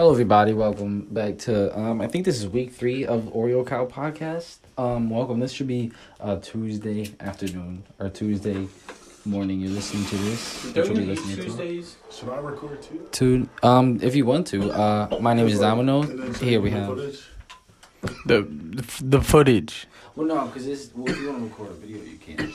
Hello, everybody. Welcome back to. Um, I think this is week three of Oreo Cow podcast. Um, welcome. This should be uh, Tuesday afternoon or Tuesday morning. You're listening to this. Which you'll be listening to. Should I record too? To um, if you want to. Uh, my name is Domino. And then show Here we have. The the, the footage. Well, no, because this. Well, if you want to record a video, you can.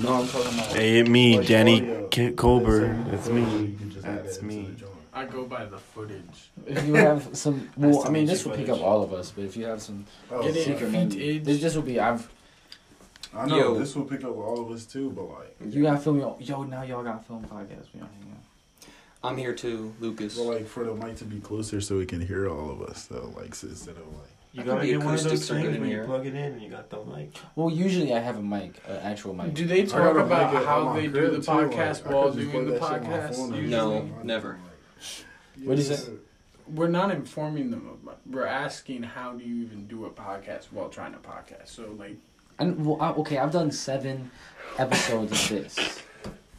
No, I'm talking about. Hey, me, Danny audio. K- They Colbert. It's That's footage, me. you can just That's me. The joint. I go by the footage. If you have some, well, I mean, this will pick up all of us. But if you have some Oh, Get it. secret vintage. menu, this, this will be. I've. I know Yo. this will pick up all of us too, but like, You gotta film your. Yo, now y'all got film podcast. We don't hang out. I'm here too, Lucas. but like for the mic to be closer so we can hear all of us. So like instead of like, You I gotta think the get one of those acoustics things where you here. plug it in and you got the mic. Well, usually I have a mic, an actual mic. Do they talk about make how they do crib, the too, like, podcast I while could just doing the plug that shit on my podcast? phone and- Usually, No, never. What is it? we're not informing them. About, we're asking how do you even do a podcast while trying to podcast. So like, And well, I, okay, I've done seven episodes of this.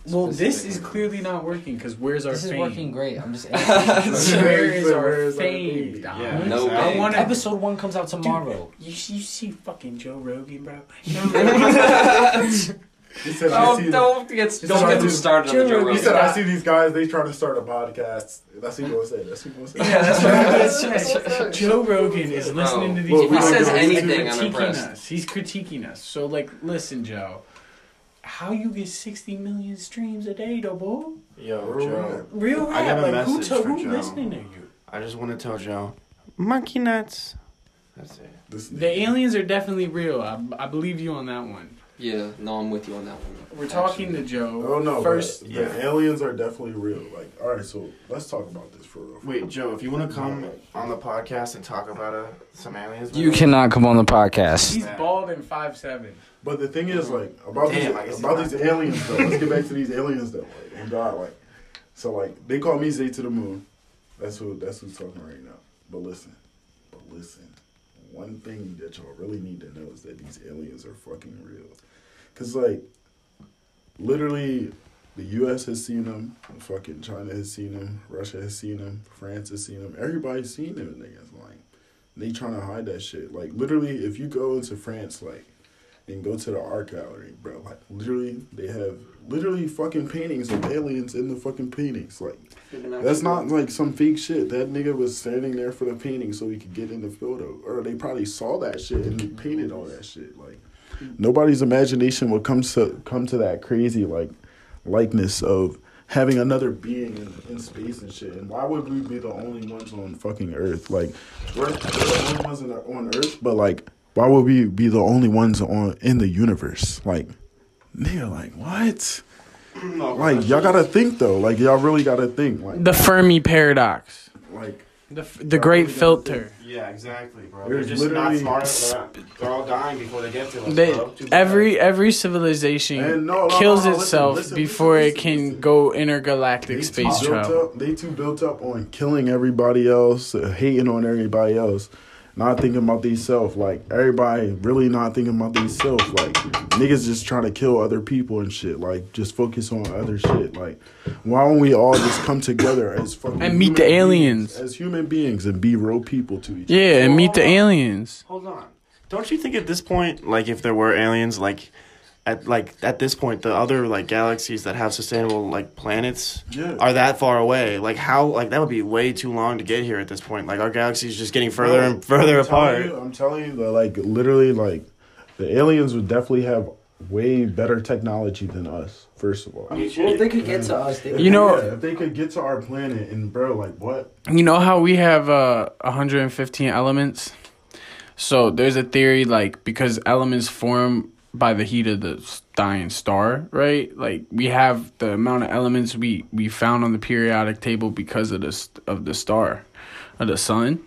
well, this is clearly not working because where's our This is fame? working great. I'm just. Where is our fame? fame? Dom? Yeah, No I fame. want Episode one comes out tomorrow. You, you see fucking Joe Rogan, bro? Joe Rogan. He said, I see Oh, don't get He don't get them started on the Joe He Rogan. said, I see these guys. They trying to start a podcast. That's what he was saying. That's what he was saying. Yeah, that's Joe what Rogan- Joe Rogan is oh. listening to these. Well, If he says don't podcasts give anything, I'm impressed. Us. He's critiquing us. So, like, listen, Joe. How you get sixty million streams a day, though, boy? Yo, Real Joe. rap. I have a Like, who, message to, for who Joe. listening to you? I just want to tell Joe. Monkey nuts. That's it. The aliens are definitely real. I, I believe you on that one. Yeah, no, I'm with you on that one. We're talking to Joe. Oh no! First, First, yeah. the aliens are definitely real. Like, all right, so let's talk about this for real. Wait, Joe, if you want to come on the podcast and talk about uh, some aliens, You cannot come on the podcast. he's bald and five seven. But the thing is, like, about Damn, these about these not- aliens though. Let's get back to these aliens though. Like, and God, like, so like they call me Zay to the moon. That's who. That's who's talking right now. But listen, but listen. One thing that y'all really need to know is that these aliens are fucking real. Cause like, literally, the U.S. has seen them. Fucking China has seen them. Russia has seen them. France has seen them. Everybody's seen them. Niggas like, they trying to hide that shit. Like literally, if you go into France, like and go to the art gallery, bro. Like literally, they have literally fucking paintings of aliens in the fucking paintings. Like that's not like some fake shit. That nigga was standing there for the painting so he could get in the photo, or they probably saw that shit and they painted all that shit. Like nobody's imagination would come to come to that crazy like likeness of having another being in, in space and shit. And why would we be the only ones on fucking Earth? Like we're, we're the only ones on Earth, but like why would we be the only ones on in the universe? Like nigga, like what? Like y'all gotta think though. Like y'all really gotta think. Like The Fermi paradox. like The f- the great filter. Yeah, exactly, bro. There's They're just not smart. They're, they're all dying before they get to us, They, bro. Every every civilization no, no, kills no, no, listen, itself listen, before listen, it can listen. go intergalactic they space too built travel. Up, they too built up on killing everybody else, uh, hating on everybody else, not thinking about themselves. Like everybody really not thinking about themselves. Like niggas just trying to kill other people and shit. Like just focus on other shit. Like why don't we all just come together as fucking And meet the beings- aliens. as human beings and be real people to each other. Yeah, and meet the aliens. Hold on. Don't you think at this point, like if there were aliens, like at like at this point, the other like galaxies that have sustainable like planets Yeah. are that far away? Like how like that would be way too long to get here at this point. Like our galaxy is just getting further and further I'm telling apart. you- I'm telling you that, like, literally, like, the aliens would definitely have way better technology than us. First of all, Well, if they could get to us, they You know- Yeah, if they could get to our planet, and bro, like, what? You know how we have uh 115 elements? So there's a theory like because elements form by the heat of the dying star, right? Like we have the amount of elements we we found on the periodic table because of the of the star, of the sun.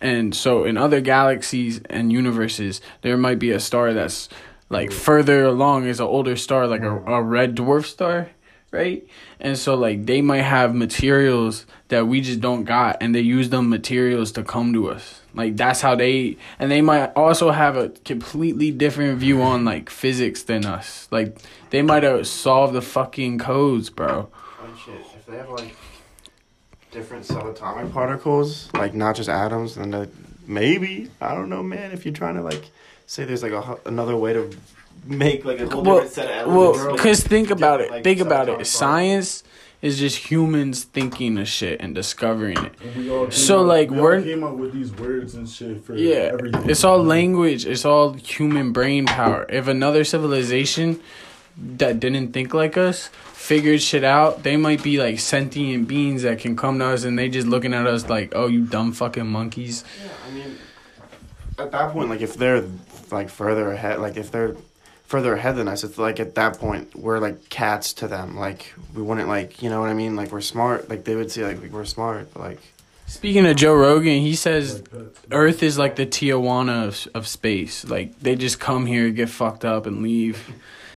And so in other galaxies and universes, there might be a star that's like further along is an older star, like a, a red dwarf star, right? And so like they might have materials that we just don't got and they use them materials to come to us. Like that's how they and they might also have a completely different view on like physics than us. Like they might have solved the fucking codes, bro. Like shit, if they have like different subatomic particles, like not just atoms, then maybe I don't know, man. If you're trying to like say there's like a, another way to make like a whole Well, different set of elements. well, cause think about it. like, think about subatomic it. Science is just humans thinking of shit and discovering it. And we all came So, up- like, we all we're- came up with these words and shit for Yeah, everything. it's all language. It's all human brain power. If another civilization that didn't think like us figured shit out, they might be like sentient beings that can come to us and they just looking at us like, "Oh, you dumb fucking monkeys." Yeah, I mean, at that point, like if they're like further ahead, like if they're further ahead than us, it's like at that point we're like cats to them. Like we wouldn't like, you know what I mean? Like we're smart. Like they would see like we're smart, but like Speaking of Joe Rogan, he says Earth is like the Tijuana of, of space. Like they just come here, get fucked up, and leave.